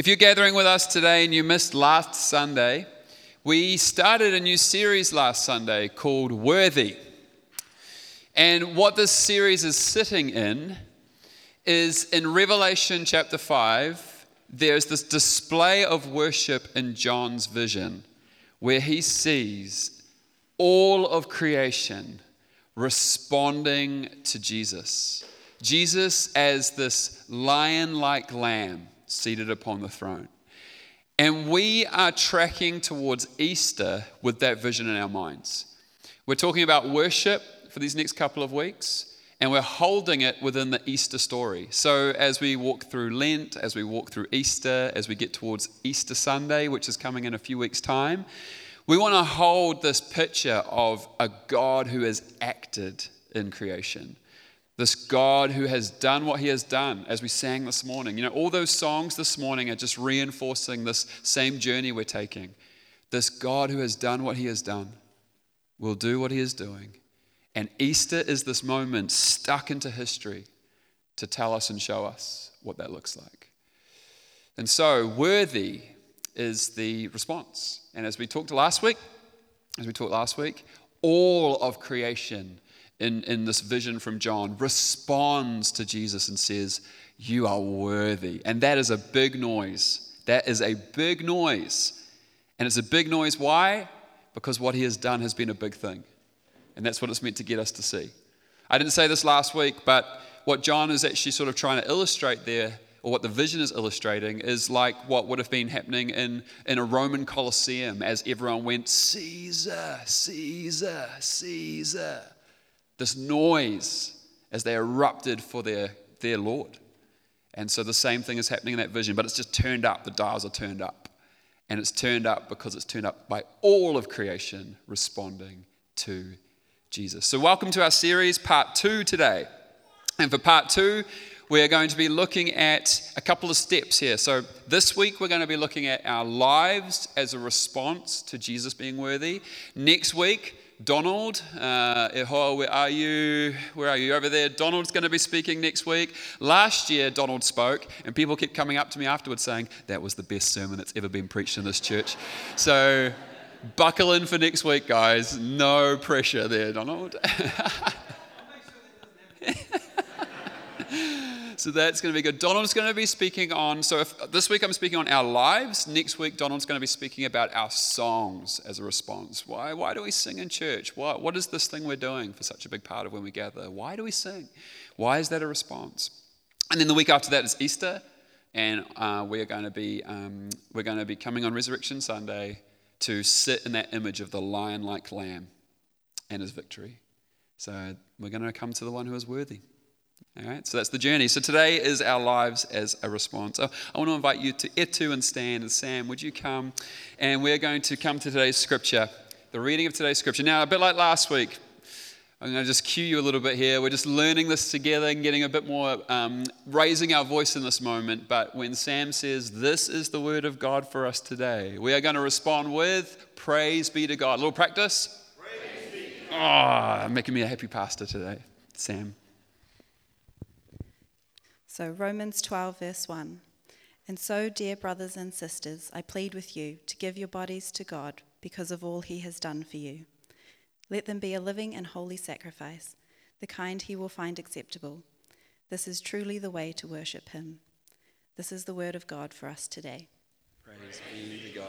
If you're gathering with us today and you missed last Sunday, we started a new series last Sunday called Worthy. And what this series is sitting in is in Revelation chapter 5, there's this display of worship in John's vision where he sees all of creation responding to Jesus. Jesus as this lion like lamb seated upon the throne. And we are tracking towards Easter with that vision in our minds. We're talking about worship for these next couple of weeks, and we're holding it within the Easter story. So, as we walk through Lent, as we walk through Easter, as we get towards Easter Sunday, which is coming in a few weeks' time, we want to hold this picture of a God who has acted in creation. This God who has done what he has done, as we sang this morning. You know, all those songs this morning are just reinforcing this same journey we're taking. This God who has done what he has done will do what he is doing. And Easter is this moment stuck into history to tell us and show us what that looks like. And so, worthy is the response. And as we talked last week, as we talked last week, all of creation in, in this vision from John responds to Jesus and says, You are worthy. And that is a big noise. That is a big noise. And it's a big noise. Why? Because what he has done has been a big thing. And that's what it's meant to get us to see. I didn't say this last week, but what John is actually sort of trying to illustrate there, or what the vision is illustrating, is like what would have been happening in, in a Roman Colosseum as everyone went, Caesar, Caesar, Caesar this noise as they erupted for their, their Lord. And so the same thing is happening in that vision, but it's just turned up. The dials are turned up. And it's turned up because it's turned up by all of creation responding to Jesus. So, welcome to our series, part two today. And for part two, we are going to be looking at a couple of steps here. So, this week we're going to be looking at our lives as a response to Jesus being worthy. Next week, Donald, uh, where are you? Where are you? Over there. Donald's going to be speaking next week. Last year, Donald spoke, and people kept coming up to me afterwards saying, That was the best sermon that's ever been preached in this church. So, buckle in for next week, guys. No pressure there, Donald. So that's going to be good. Donald's going to be speaking on, so if, this week I'm speaking on our lives. Next week, Donald's going to be speaking about our songs as a response. Why, why do we sing in church? Why, what is this thing we're doing for such a big part of when we gather? Why do we sing? Why is that a response? And then the week after that is Easter, and uh, we are going to be um, we're going to be coming on Resurrection Sunday to sit in that image of the lion-like lamb and his victory. So we're going to come to the one who is worthy. All right, so that's the journey. So today is our lives as a response. I want to invite you to Etu and Stan and Sam. Would you come? And we're going to come to today's scripture, the reading of today's scripture. Now, a bit like last week, I'm going to just cue you a little bit here. We're just learning this together and getting a bit more, um, raising our voice in this moment. But when Sam says, This is the word of God for us today, we are going to respond with, Praise be to God. A little practice? Praise be. Oh, making me a happy pastor today, Sam. So, Romans 12, verse 1. And so, dear brothers and sisters, I plead with you to give your bodies to God because of all he has done for you. Let them be a living and holy sacrifice, the kind he will find acceptable. This is truly the way to worship him. This is the word of God for us today. Praise be to God.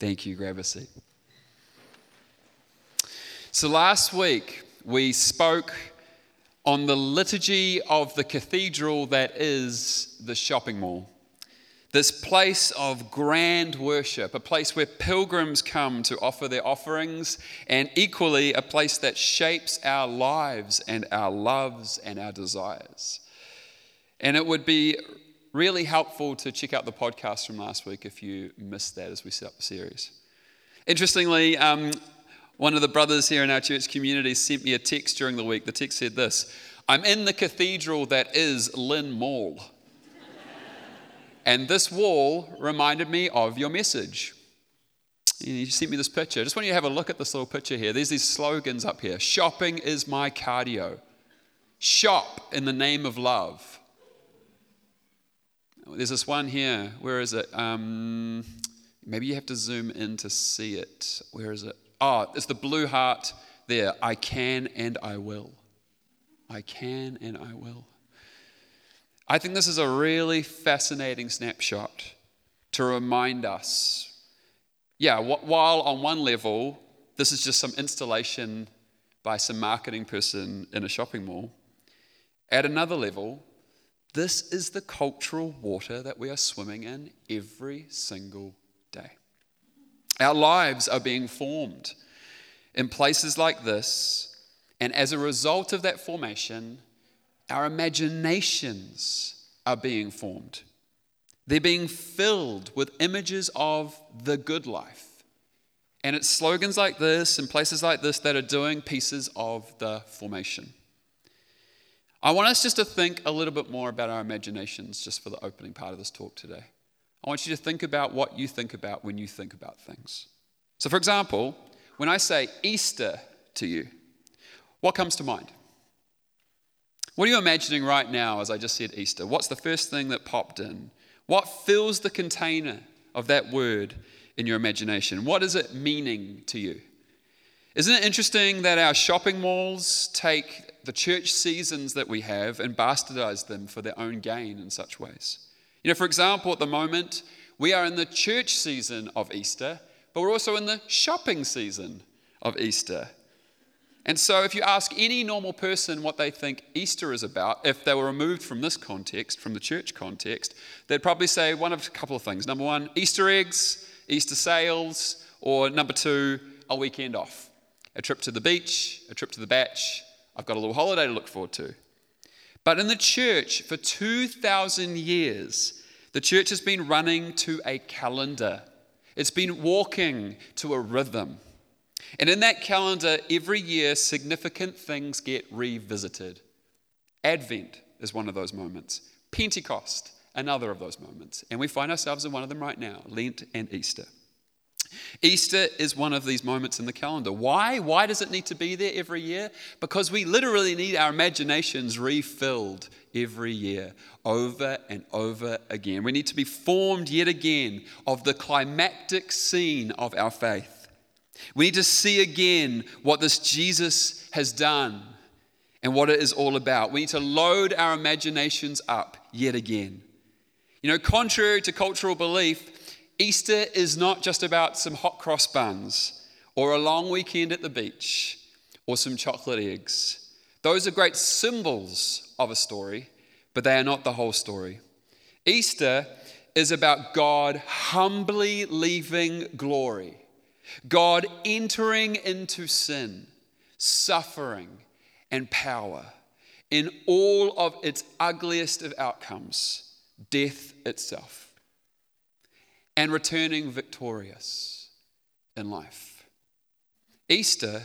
Thank you. Grab a seat. So, last week we spoke on the liturgy of the cathedral that is the shopping mall. This place of grand worship, a place where pilgrims come to offer their offerings, and equally a place that shapes our lives and our loves and our desires. And it would be really helpful to check out the podcast from last week if you missed that as we set up the series. Interestingly, um, one of the brothers here in our church community sent me a text during the week. The text said this I'm in the cathedral that is Lynn Mall. and this wall reminded me of your message. You sent me this picture. I just want you to have a look at this little picture here. There's these slogans up here Shopping is my cardio. Shop in the name of love. There's this one here. Where is it? Um, maybe you have to zoom in to see it. Where is it? Oh, it's the blue heart there. I can and I will. I can and I will. I think this is a really fascinating snapshot to remind us. Yeah, while on one level, this is just some installation by some marketing person in a shopping mall, at another level, this is the cultural water that we are swimming in every single day. Our lives are being formed in places like this, and as a result of that formation, our imaginations are being formed. They're being filled with images of the good life. And it's slogans like this and places like this that are doing pieces of the formation. I want us just to think a little bit more about our imaginations just for the opening part of this talk today. I want you to think about what you think about when you think about things. So, for example, when I say Easter to you, what comes to mind? What are you imagining right now as I just said Easter? What's the first thing that popped in? What fills the container of that word in your imagination? What is it meaning to you? Isn't it interesting that our shopping malls take the church seasons that we have and bastardize them for their own gain in such ways? You know, for example, at the moment, we are in the church season of Easter, but we're also in the shopping season of Easter. And so, if you ask any normal person what they think Easter is about, if they were removed from this context, from the church context, they'd probably say one of a couple of things. Number one, Easter eggs, Easter sales, or number two, a weekend off. A trip to the beach, a trip to the batch. I've got a little holiday to look forward to. But in the church, for 2,000 years, the church has been running to a calendar. It's been walking to a rhythm. And in that calendar, every year, significant things get revisited. Advent is one of those moments, Pentecost, another of those moments. And we find ourselves in one of them right now Lent and Easter. Easter is one of these moments in the calendar. Why? Why does it need to be there every year? Because we literally need our imaginations refilled every year, over and over again. We need to be formed yet again of the climactic scene of our faith. We need to see again what this Jesus has done and what it is all about. We need to load our imaginations up yet again. You know, contrary to cultural belief, Easter is not just about some hot cross buns or a long weekend at the beach or some chocolate eggs. Those are great symbols of a story, but they are not the whole story. Easter is about God humbly leaving glory, God entering into sin, suffering, and power in all of its ugliest of outcomes death itself, and returning victorious in life. Easter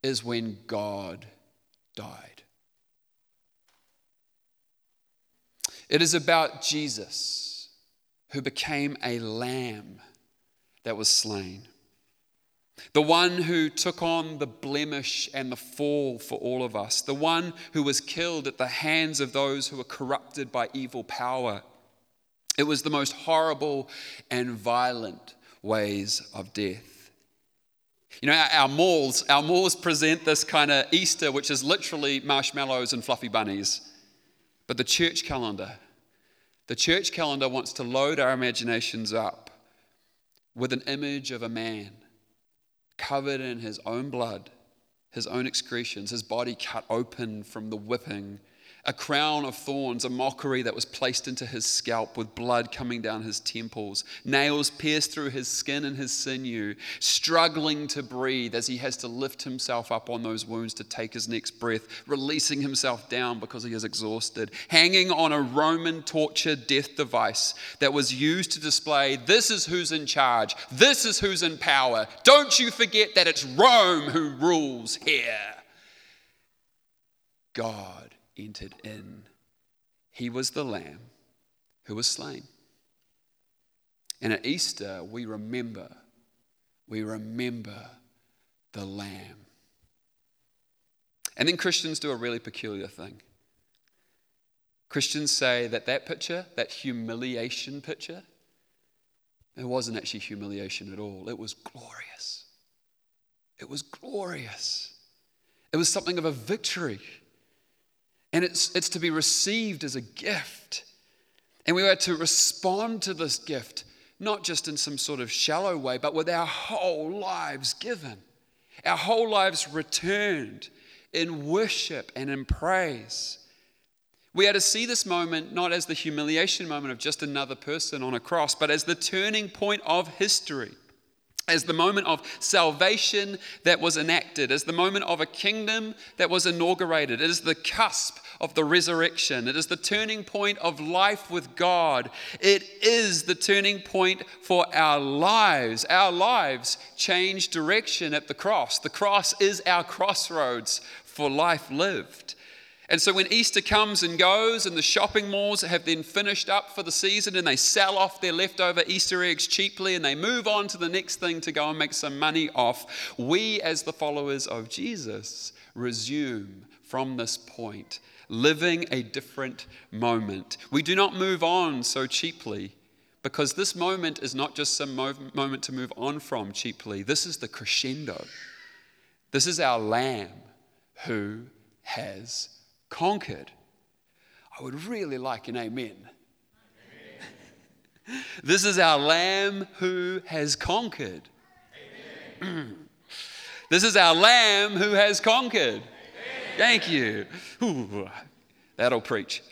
is when God died. It is about Jesus who became a lamb that was slain. The one who took on the blemish and the fall for all of us. The one who was killed at the hands of those who were corrupted by evil power. It was the most horrible and violent ways of death. You know, our malls, our malls present this kind of Easter, which is literally marshmallows and fluffy bunnies. But the church calendar, the church calendar wants to load our imaginations up with an image of a man covered in his own blood, his own excretions, his body cut open from the whipping a crown of thorns, a mockery that was placed into his scalp with blood coming down his temples, nails pierced through his skin and his sinew, struggling to breathe as he has to lift himself up on those wounds to take his next breath, releasing himself down because he is exhausted, hanging on a Roman torture death device that was used to display this is who's in charge, this is who's in power. Don't you forget that it's Rome who rules here. God entered in. He was the lamb who was slain. And at Easter, we remember, we remember the lamb. And then Christians do a really peculiar thing. Christians say that that picture, that humiliation picture, it wasn't actually humiliation at all. It was glorious. It was glorious. It was something of a victory. And it's, it's to be received as a gift. And we are to respond to this gift, not just in some sort of shallow way, but with our whole lives given, our whole lives returned in worship and in praise. We are to see this moment not as the humiliation moment of just another person on a cross, but as the turning point of history, as the moment of salvation that was enacted, as the moment of a kingdom that was inaugurated. It is the cusp of the resurrection. It is the turning point of life with God. It is the turning point for our lives. Our lives change direction at the cross. The cross is our crossroads for life lived. And so when Easter comes and goes, and the shopping malls have then finished up for the season, and they sell off their leftover Easter eggs cheaply, and they move on to the next thing to go and make some money off, we, as the followers of Jesus, resume from this point, living a different moment. We do not move on so cheaply. Because this moment is not just some moment to move on from cheaply. This is the crescendo. This is our lamb who has conquered. I would really like an amen. amen. this is our Lamb who has conquered. this is our Lamb who has conquered. Amen. Thank you. Ooh, that'll preach.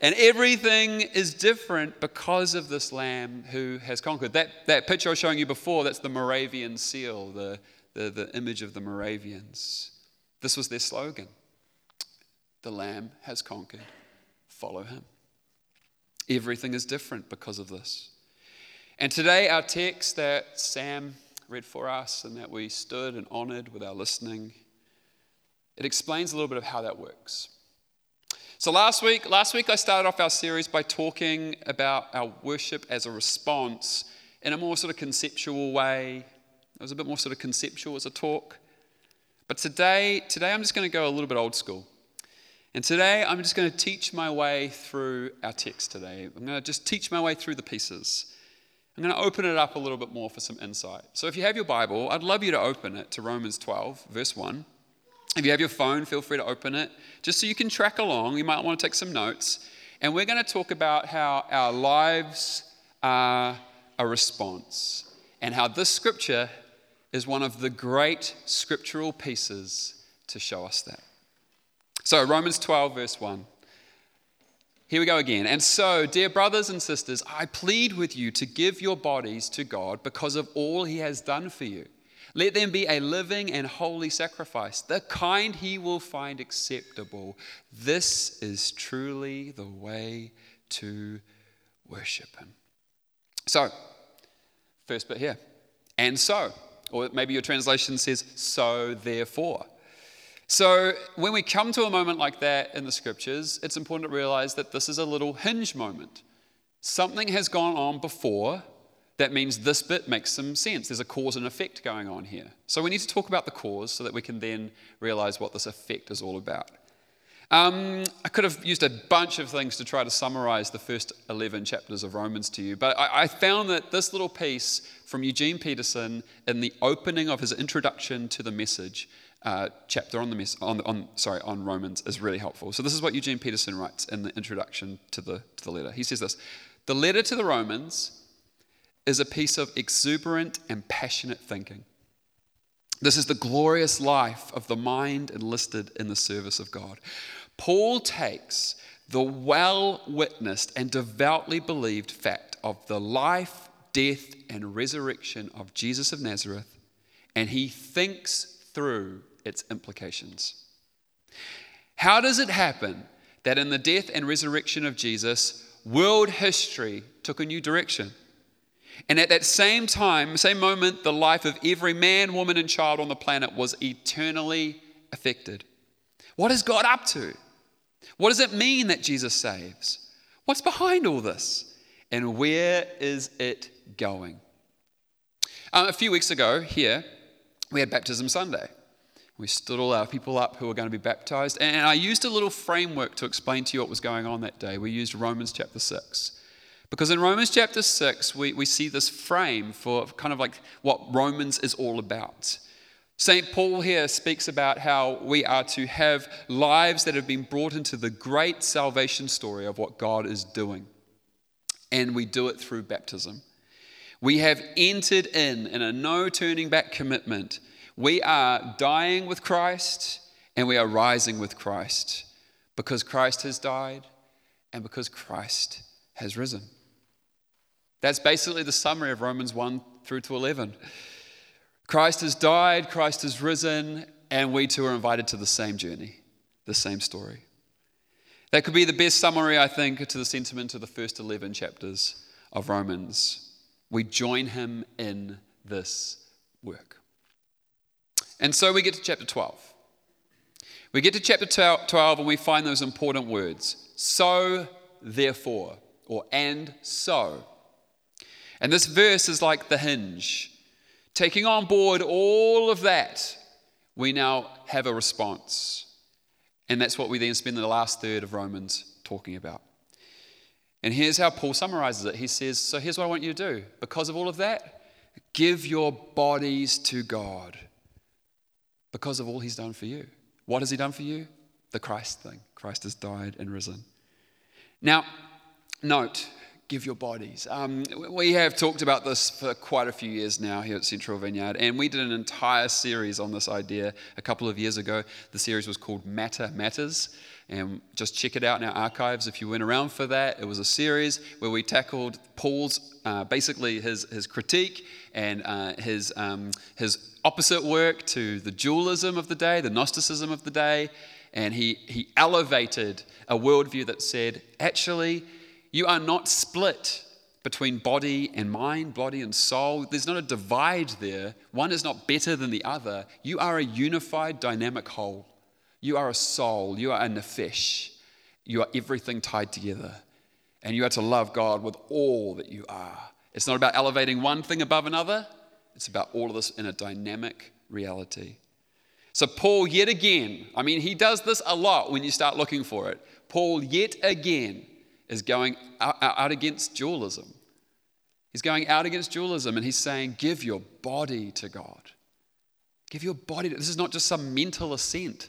And everything is different because of this lamb who has conquered. That, that picture I was showing you before, that's the Moravian seal, the, the, the image of the Moravians. This was their slogan the Lamb has conquered. Follow him. Everything is different because of this. And today, our text that Sam read for us and that we stood and honored with our listening, it explains a little bit of how that works. So last week, last week I started off our series by talking about our worship as a response in a more sort of conceptual way. It was a bit more sort of conceptual as a talk. But today, today I'm just going to go a little bit old school. And today I'm just going to teach my way through our text today. I'm going to just teach my way through the pieces. I'm going to open it up a little bit more for some insight. So if you have your Bible, I'd love you to open it to Romans 12, verse 1. If you have your phone, feel free to open it just so you can track along. You might want to take some notes. And we're going to talk about how our lives are a response and how this scripture is one of the great scriptural pieces to show us that. So, Romans 12, verse 1. Here we go again. And so, dear brothers and sisters, I plead with you to give your bodies to God because of all he has done for you. Let them be a living and holy sacrifice, the kind he will find acceptable. This is truly the way to worship him. So, first bit here. And so, or maybe your translation says, so therefore. So, when we come to a moment like that in the scriptures, it's important to realize that this is a little hinge moment. Something has gone on before that means this bit makes some sense. There's a cause and effect going on here. So, we need to talk about the cause so that we can then realize what this effect is all about. Um, I could have used a bunch of things to try to summarize the first 11 chapters of Romans to you, but I, I, found that this little piece from Eugene Peterson in the opening of his introduction to the message uh, chapter on the mess, on, on sorry on Romans is really helpful. So this is what Eugene Peterson writes in the introduction to the to the letter. He says this: the letter to the Romans is a piece of exuberant and passionate thinking. This is the glorious life of the mind enlisted in the service of God. Paul takes the well witnessed and devoutly believed fact of the life, death, and resurrection of Jesus of Nazareth, and he thinks through its implications. How does it happen that in the death and resurrection of Jesus, world history took a new direction? And at that same time, same moment, the life of every man, woman, and child on the planet was eternally affected. What is God up to? What does it mean that Jesus saves? What's behind all this? And where is it going? Um, a few weeks ago, here, we had Baptism Sunday. We stood all our people up who were going to be baptized. And I used a little framework to explain to you what was going on that day. We used Romans chapter 6. Because in Romans chapter 6, we, we see this frame for kind of like what Romans is all about. St. Paul here speaks about how we are to have lives that have been brought into the great salvation story of what God is doing. And we do it through baptism. We have entered in in a no turning back commitment. We are dying with Christ and we are rising with Christ because Christ has died and because Christ has risen. That's basically the summary of Romans 1 through to 11. Christ has died, Christ has risen, and we too are invited to the same journey, the same story. That could be the best summary, I think, to the sentiment of the first 11 chapters of Romans. We join him in this work. And so we get to chapter 12. We get to chapter 12 and we find those important words so, therefore, or and so. And this verse is like the hinge. Taking on board all of that, we now have a response. And that's what we then spend the last third of Romans talking about. And here's how Paul summarizes it. He says, So here's what I want you to do. Because of all of that, give your bodies to God because of all he's done for you. What has he done for you? The Christ thing. Christ has died and risen. Now, note, give your bodies. Um, we have talked about this for quite a few years now here at Central Vineyard, and we did an entire series on this idea a couple of years ago. The series was called Matter Matters, and just check it out in our archives if you went around for that. It was a series where we tackled Paul's, uh, basically his, his critique and uh, his, um, his opposite work to the dualism of the day, the Gnosticism of the day, and he, he elevated a worldview that said, actually, you are not split between body and mind, body and soul. There's not a divide there. One is not better than the other. You are a unified, dynamic whole. You are a soul. You are a nephesh. You are everything tied together. And you are to love God with all that you are. It's not about elevating one thing above another, it's about all of this in a dynamic reality. So, Paul, yet again, I mean, he does this a lot when you start looking for it. Paul, yet again, is going out, against dualism. He's going out against dualism and he's saying, Give your body to God. Give your body. This is not just some mental assent.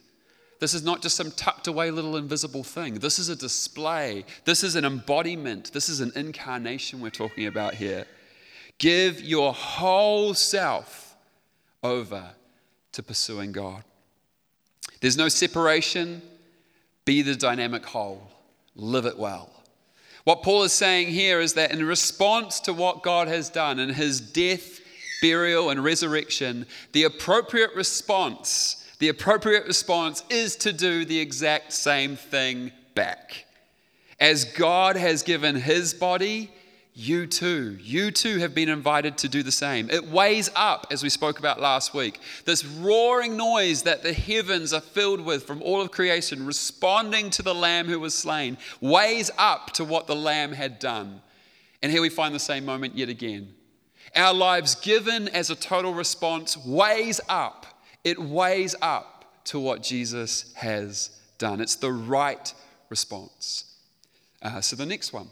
This is not just some tucked away little invisible thing. This is a display. This is an embodiment. This is an incarnation we're talking about here. Give your whole self over to pursuing God. There's no separation. Be the dynamic whole. Live it well. What Paul is saying here is that in response to what God has done in his death, burial, and resurrection, the appropriate response, the appropriate response is to do the exact same thing back. As God has given his body, you too, you too have been invited to do the same. It weighs up, as we spoke about last week, this roaring noise that the heavens are filled with from all of creation, responding to the Lamb who was slain, weighs up to what the Lamb had done. And here we find the same moment yet again. Our lives given as a total response weighs up. It weighs up to what Jesus has done. It's the right response. Uh, so the next one.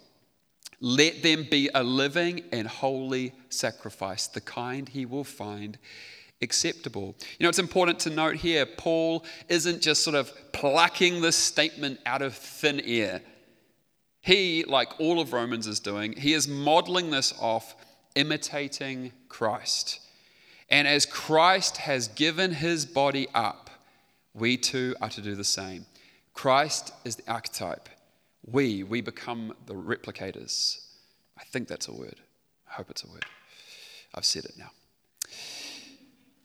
Let them be a living and holy sacrifice, the kind he will find acceptable. You know, it's important to note here, Paul isn't just sort of plucking this statement out of thin air. He, like all of Romans is doing, he is modeling this off imitating Christ. And as Christ has given his body up, we too are to do the same. Christ is the archetype. We, we become the replicators. I think that's a word. I hope it's a word. I've said it now.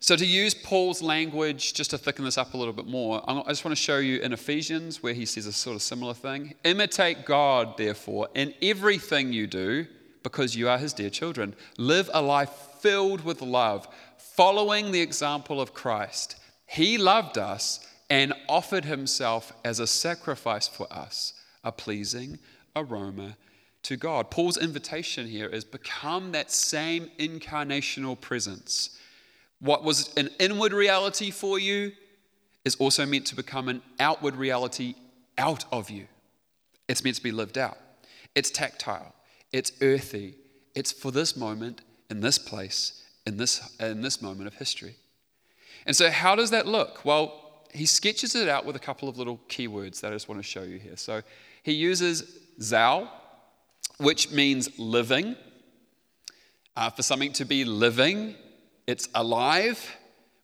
So, to use Paul's language, just to thicken this up a little bit more, I just want to show you in Ephesians where he says a sort of similar thing. Imitate God, therefore, in everything you do, because you are his dear children. Live a life filled with love, following the example of Christ. He loved us and offered himself as a sacrifice for us a pleasing aroma to God. Paul's invitation here is become that same incarnational presence. What was an inward reality for you is also meant to become an outward reality out of you. It's meant to be lived out. It's tactile, it's earthy, it's for this moment, in this place, in this, in this moment of history. And so, how does that look? Well, he sketches it out with a couple of little keywords that I just want to show you here. So, he uses zao, which means living. Uh, for something to be living, it's alive,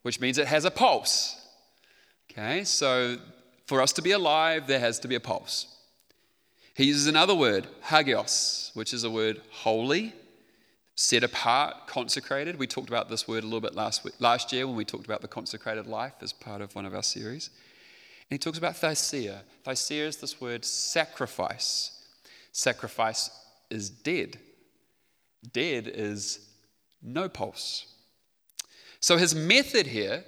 which means it has a pulse. Okay, so for us to be alive, there has to be a pulse. He uses another word, hagios, which is a word holy, set apart, consecrated. We talked about this word a little bit last, week, last year when we talked about the consecrated life as part of one of our series. He talks about thysia. Thysia is this word sacrifice. Sacrifice is dead. Dead is no pulse. So his method here,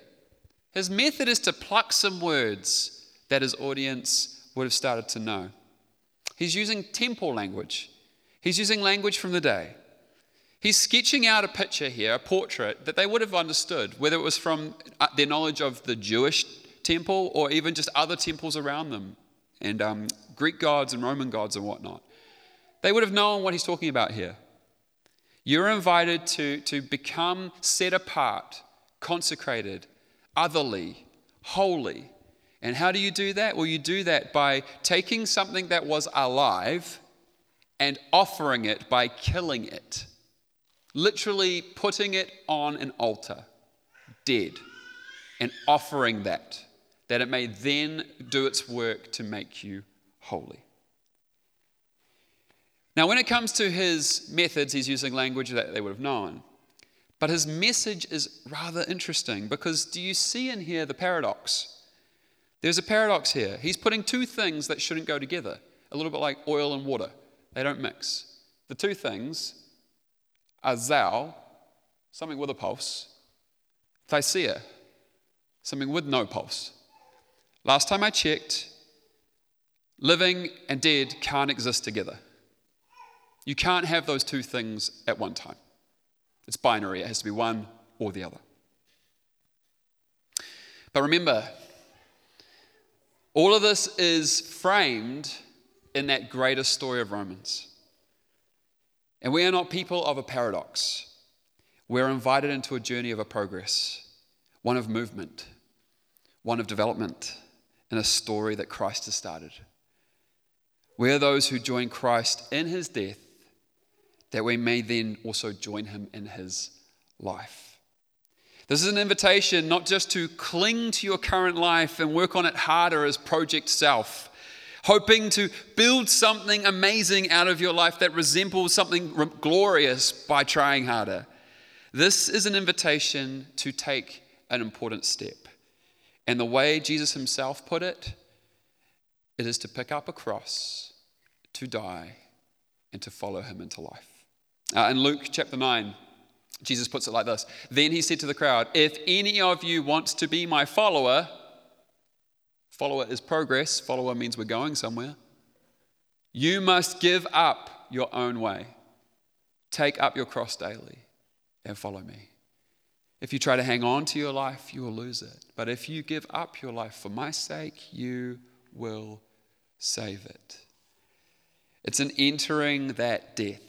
his method is to pluck some words that his audience would have started to know. He's using temple language. He's using language from the day. He's sketching out a picture here, a portrait that they would have understood, whether it was from uh, their knowledge of the Jewish temple or even just other temples around them and um, Greek gods and Roman gods and whatnot. They would have known what he's talking about here. You're invited to, to become set apart, consecrated, otherly, holy. And how do you do that? Well, you do that by taking something that was alive and offering it by killing it. Literally putting it on an altar, dead, and offering that, that it may then do its work to make you holy. Now, when it comes to his methods, he's using language that they would have known. But his message is rather interesting because do you see in here the paradox? There's a paradox here. He's putting two things that shouldn't go together, a little bit like oil and water. They don't mix. The two things are zao, something with a pulse, thysia, something with no pulse. Last time I checked, living and dead can't exist together. You can't have those two things at one time. It's binary, it has to be one or the other. But remember, all of this is framed in that greater story of Romans. And we are not people of a paradox. We're invited into a journey of a progress, one of movement, one of development, in a story that Christ has started. We are those who join Christ in his death that we may then also join him in his life. This is an invitation not just to cling to your current life and work on it harder as Project Self, hoping to build something amazing out of your life that resembles something glorious by trying harder. This is an invitation to take an important step. And the way Jesus himself put it, it is to pick up a cross, to die, and to follow him into life. Uh, in Luke chapter 9, Jesus puts it like this Then he said to the crowd, If any of you wants to be my follower, follower is progress, follower means we're going somewhere. You must give up your own way, take up your cross daily, and follow me. If you try to hang on to your life, you will lose it. But if you give up your life for my sake, you will save it. It's in entering that death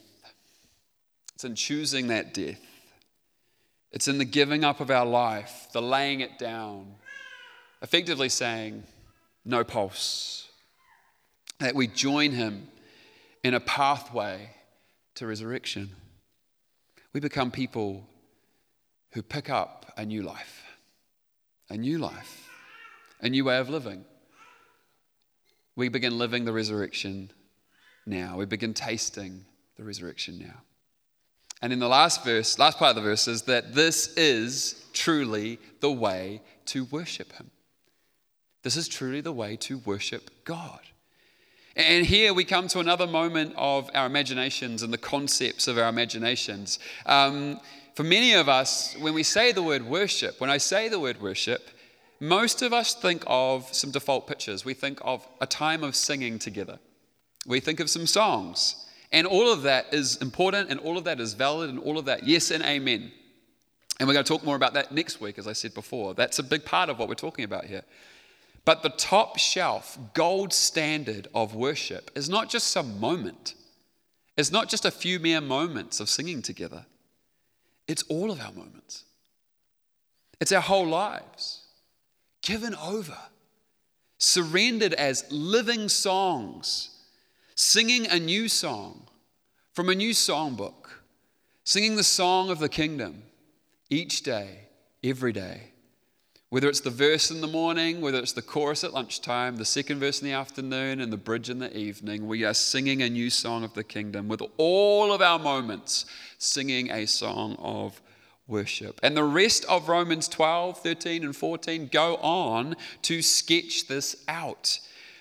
it's in choosing that death. It's in the giving up of our life, the laying it down, effectively saying, no pulse. That we join Him in a pathway to resurrection. We become people who pick up a new life, a new life, a new way of living. We begin living the resurrection now. We begin tasting the resurrection now. And in the last verse, last part of the verse is that this is truly the way to worship Him. This is truly the way to worship God. And here we come to another moment of our imaginations and the concepts of our imaginations. Um, for many of us, when we say the word worship, when I say the word worship, most of us think of some default pictures. We think of a time of singing together. We think of some songs. And all of that is important and all of that is valid and all of that, yes and amen. And we're going to talk more about that next week, as I said before. That's a big part of what we're talking about here. But the top shelf, gold standard of worship is not just some moment, it's not just a few mere moments of singing together, it's all of our moments. It's our whole lives, given over, surrendered as living songs, singing a new song from a new songbook, singing the song of the kingdom each day, every day. Whether it's the verse in the morning, whether it's the chorus at lunchtime, the second verse in the afternoon, and the bridge in the evening, we are singing a new song of the kingdom with all of our moments, singing a song of worship. And the rest of Romans 12, 13, and 14 go on to sketch this out.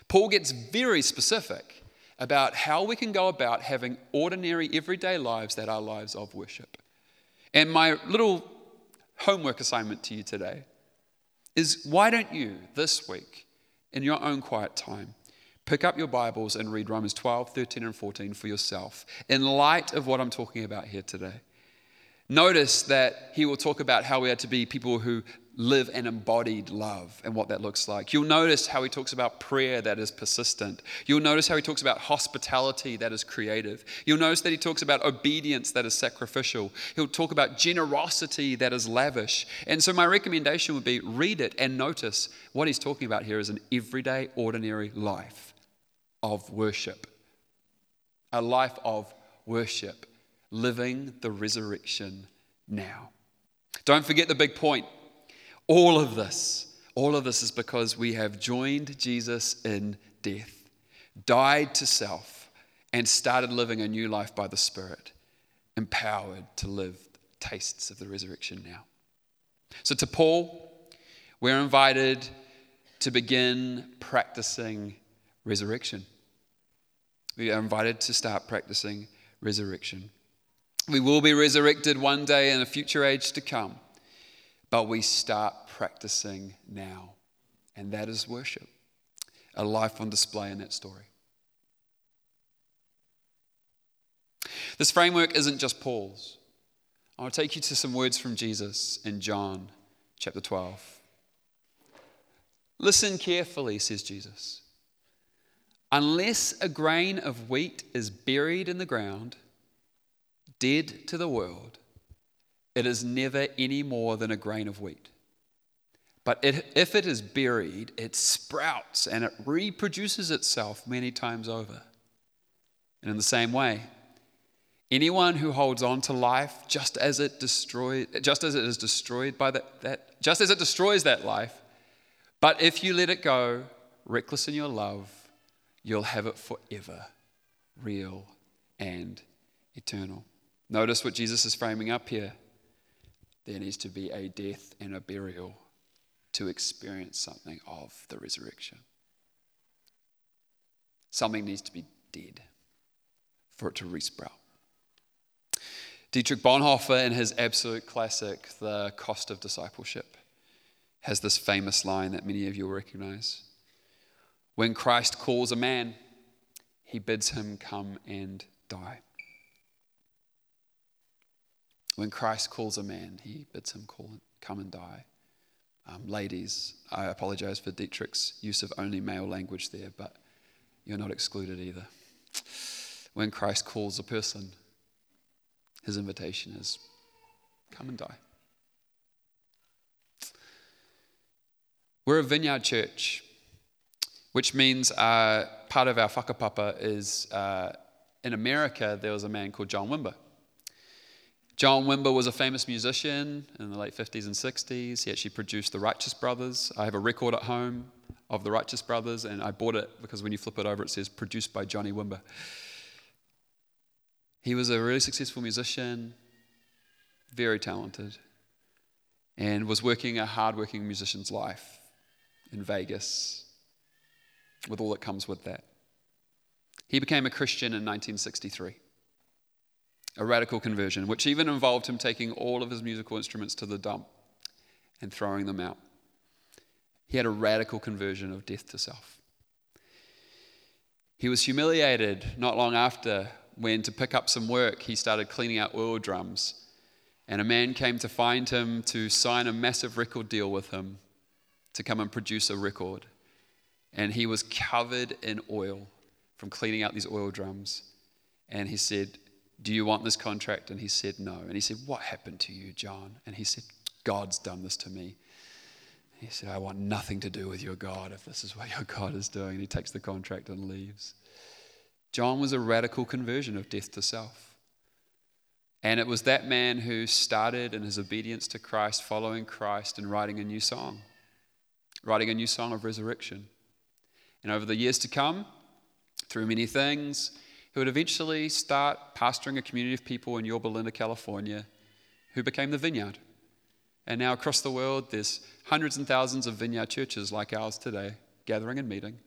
Paul gets very specific about how we can go about having ordinary, everyday lives that are lives of worship. And my little homework assignment to you today is why don't you this week, in your own quiet time, pick up your Bibles and read Romans 12, 13, and 14 for yourself in light of what I'm talking about here today? Notice that he will talk about how we are to be people who live an embodied love and what that looks like. You'll notice how he talks about prayer that is persistent. You'll notice how he talks about hospitality that is creative. You'll notice that he talks about obedience that is sacrificial. He'll talk about generosity that is lavish. And so, my recommendation would be read it and notice what he's talking about here is an everyday, ordinary life of worship. A life of worship, living the resurrection now. Don't forget the big point. All of this, all of this is because we have joined Jesus in death, died to self, and started living a new life by the Spirit, empowered to live tastes of the resurrection now. So, to Paul, we're invited to begin practicing resurrection. We are invited to start practicing resurrection. We will be resurrected one day in a future age to come but we start practicing now. And that is worship, a life on display in that story. This framework isn't just Paul's. I'll take you to some words from Jesus in John chapter 12. Listen carefully, says Jesus. Unless a grain of wheat is buried in the ground, dead to the world, it is never any more than a grain of wheat. But it, if it is buried, it sprouts and it reproduces itself many times over. And in the same way, anyone who holds on to life just as it destroy, just as it is destroyed by that, that just as it destroys that life, but if you let it go, reckless in your love, you'll have it forever, real and eternal. Notice what Jesus is framing up here there needs to be a death and a burial to experience something of the resurrection. Something needs to be dead for it to resprout. Dietrich Bonhoeffer, in his absolute classic, The Cost of Discipleship, has this famous line that many of you will recognize. When Christ calls a man, he bids him come and die. When Christ calls a man, he bids him call, come and die. Um, ladies, I apologize for Dietrich's use of only male language there, but you're not excluded either. When Christ calls a person, his invitation is come and die. We're a vineyard church, which means uh, part of our whakapapa is uh, in America, there was a man called John Wimber. John Wimber was a famous musician in the late 50s and 60s. He actually produced the Righteous Brothers. I have a record at home of the Righteous Brothers, and I bought it because when you flip it over, it says produced by Johnny Wimber. He was a really successful musician, very talented, and was working a hardworking musician's life in Vegas with all that comes with that. He became a Christian in 1963 a radical conversion, which even involved him taking all of his musical instruments to the dump and throwing them out. He had a radical conversion of death to self. He was humiliated not long after when, to pick up some work, he started cleaning out oil drums. And a man came to find him to sign a massive record deal with him to come and produce a record. and he was covered in oil from cleaning out these oil drums. And he said, Do you want this contract? And he said, No. And he said, What happened to you, John? And he said, God's done this to me. He said, I want nothing to do with your God if this is what your God is doing. And he takes the contract and leaves. John was a radical conversion of death to self. And it was that man who started in his obedience to Christ, following Christ, and writing a new song, writing a new song of resurrection. And over the years to come, through many things, he would eventually start pastoring a community of people in Yorba Linda, California, who became the Vineyard. And now across the world, there's hundreds and thousands of Vineyard churches like ours today, gathering and meeting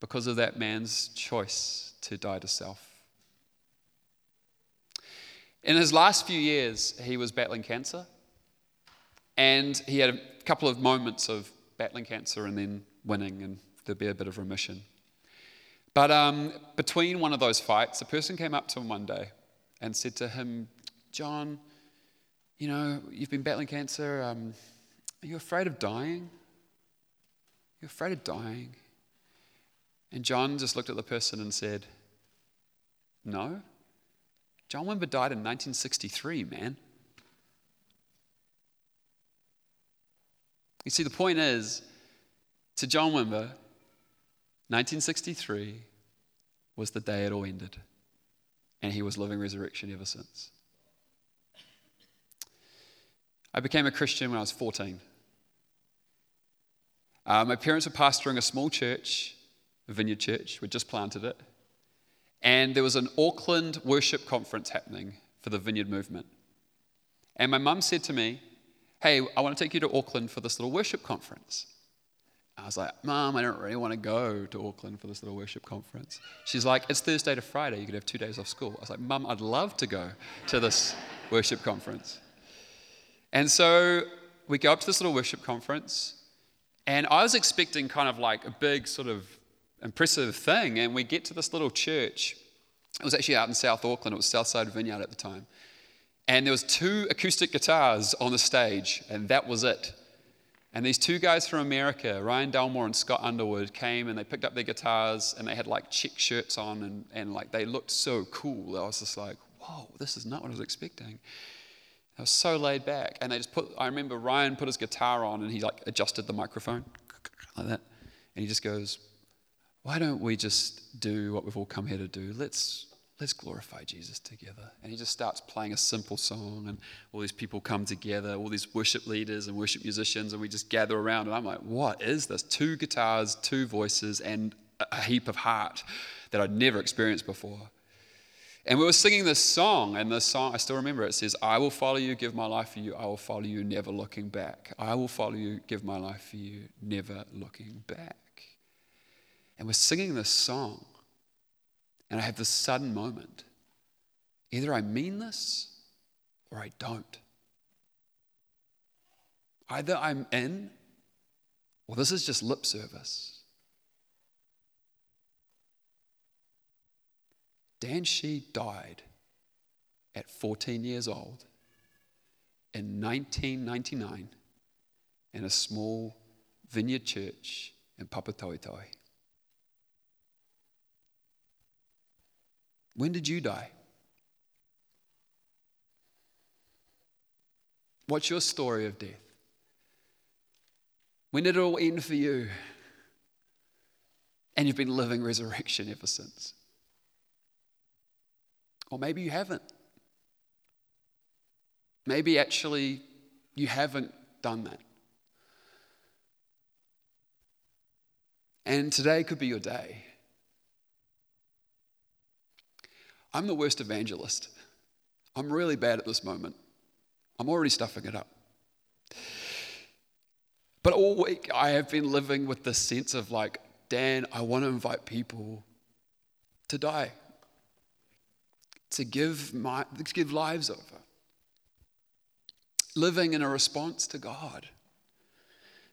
because of that man's choice to die to self. In his last few years, he was battling cancer. And he had a couple of moments of battling cancer and then winning, and there'd be a bit of remission. But um, between one of those fights, a person came up to him one day and said to him, John, you know, you've been battling cancer. Um, are you afraid of dying? You're afraid of dying? And John just looked at the person and said, No. John Wimber died in 1963, man. You see, the point is, to John Wimber, 1963 was the day it all ended, and he was living resurrection ever since. I became a Christian when I was 14. Uh, my parents were pastoring a small church, a vineyard church. We'd just planted it. And there was an Auckland worship conference happening for the vineyard movement. And my mum said to me, Hey, I want to take you to Auckland for this little worship conference. I was like, Mom, I don't really want to go to Auckland for this little worship conference. She's like, It's Thursday to Friday. You could have two days off school. I was like, Mom, I'd love to go to this worship conference. And so we go up to this little worship conference, and I was expecting kind of like a big, sort of impressive thing. And we get to this little church. It was actually out in South Auckland, it was Southside Vineyard at the time. And there was two acoustic guitars on the stage, and that was it. And these two guys from America, Ryan Delmore and Scott Underwood, came and they picked up their guitars and they had like check shirts on and, and like they looked so cool. I was just like, whoa, this is not what I was expecting. I was so laid back. And they just put, I remember Ryan put his guitar on and he like adjusted the microphone like that. And he just goes, why don't we just do what we've all come here to do? Let's let's glorify Jesus together. And he just starts playing a simple song, and all these people come together, all these worship leaders and worship musicians, and we just gather around. And I'm like, what is this? Two guitars, two voices, and a heap of heart that I'd never experienced before. And we were singing this song, and the song, I still remember it says, I will follow you, give my life for you, I will follow you, never looking back. I will follow you, give my life for you, never looking back. And we're singing this song. And I have this sudden moment. Either I mean this or I don't. Either I'm in or this is just lip service. Dan Shee died at 14 years old in 1999 in a small vineyard church in Papatoetoe. When did you die? What's your story of death? When did it all end for you? And you've been living resurrection ever since. Or maybe you haven't. Maybe actually you haven't done that. And today could be your day. I'm the worst evangelist. I'm really bad at this moment. I'm already stuffing it up. But all week I have been living with this sense of like, Dan, I want to invite people to die, to give, my, to give lives over, living in a response to God.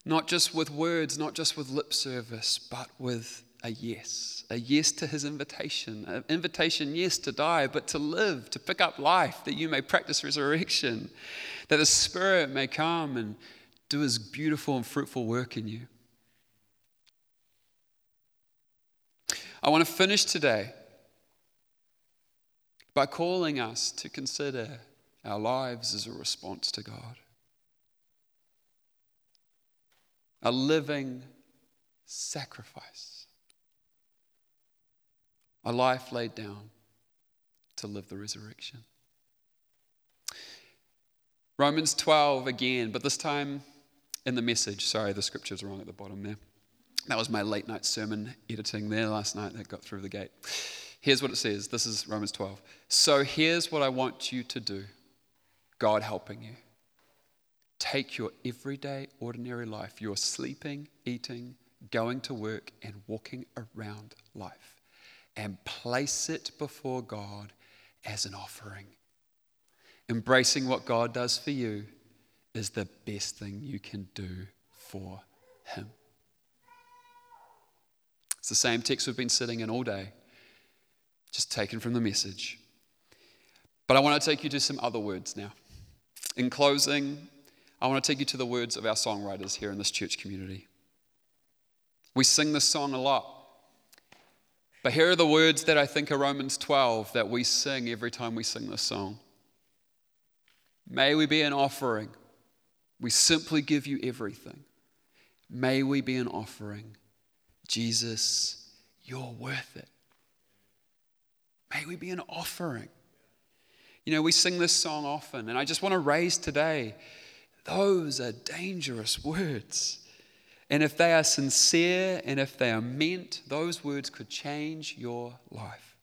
Not just with words, not just with lip service, but with a yes, a yes to his invitation, an invitation, yes, to die, but to live, to pick up life, that you may practice resurrection, that the Spirit may come and do his beautiful and fruitful work in you. I want to finish today by calling us to consider our lives as a response to God. A living sacrifice. A life laid down to live the resurrection. Romans 12 again, but this time in the message. Sorry, the scripture's wrong at the bottom there. That was my late night sermon editing there last night that got through the gate. Here's what it says this is Romans 12. So here's what I want you to do God helping you. Take your everyday, ordinary life, your sleeping, eating, going to work, and walking around life, and place it before God as an offering. Embracing what God does for you is the best thing you can do for Him. It's the same text we've been sitting in all day, just taken from the message. But I want to take you to some other words now. In closing, I want to take you to the words of our songwriters here in this church community. We sing this song a lot. But here are the words that I think are Romans 12 that we sing every time we sing this song. May we be an offering. We simply give you everything. May we be an offering Jesus, you're worth it. May we be an offering. You know, we sing this song often, and I just want to raise today those are dangerous words. And if they are sincere and if they are meant, those words could change your life.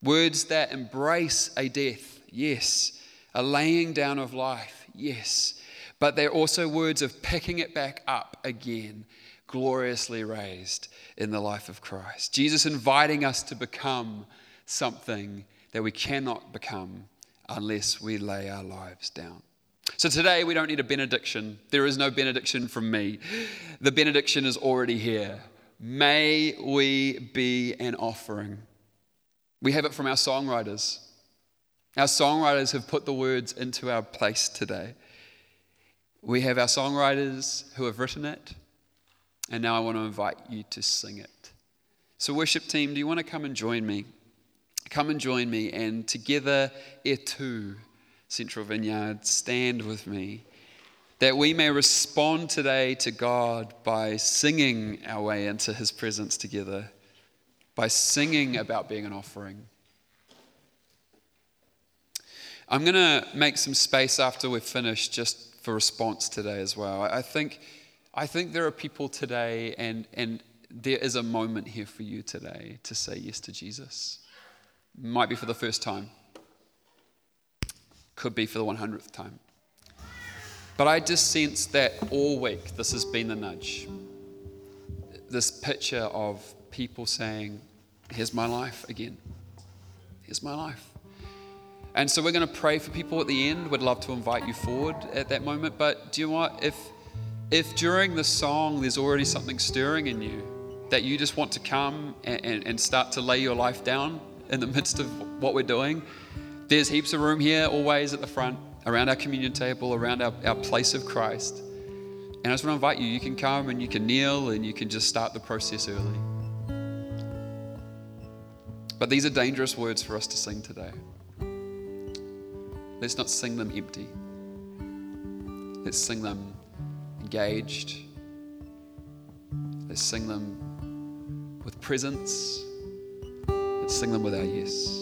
Words that embrace a death, yes. A laying down of life, yes. But they're also words of picking it back up again gloriously raised in the life of Christ. Jesus inviting us to become something that we cannot become unless we lay our lives down. So today we don't need a benediction. There is no benediction from me. The benediction is already here. May we be an offering. We have it from our songwriters. Our songwriters have put the words into our place today. We have our songwriters who have written it. And now I want to invite you to sing it. So, worship team, do you want to come and join me? Come and join me, and together, Etu, Central Vineyard, stand with me that we may respond today to God by singing our way into His presence together, by singing about being an offering. I'm going to make some space after we're finished just for response today as well. I think I think there are people today, and, and there is a moment here for you today to say yes to Jesus. Might be for the first time, could be for the 100th time. But I just sense that all week this has been the nudge. This picture of people saying, Here's my life again. Here's my life. And so we're going to pray for people at the end. We'd love to invite you forward at that moment. But do you know what? If if during the song there's already something stirring in you, that you just want to come and, and, and start to lay your life down in the midst of what we're doing, there's heaps of room here, always at the front, around our communion table, around our, our place of Christ. And I just want to invite you, you can come and you can kneel and you can just start the process early. But these are dangerous words for us to sing today. Let's not sing them empty. Let's sing them engaged. Let's sing them with presence. Let's sing them with our yes.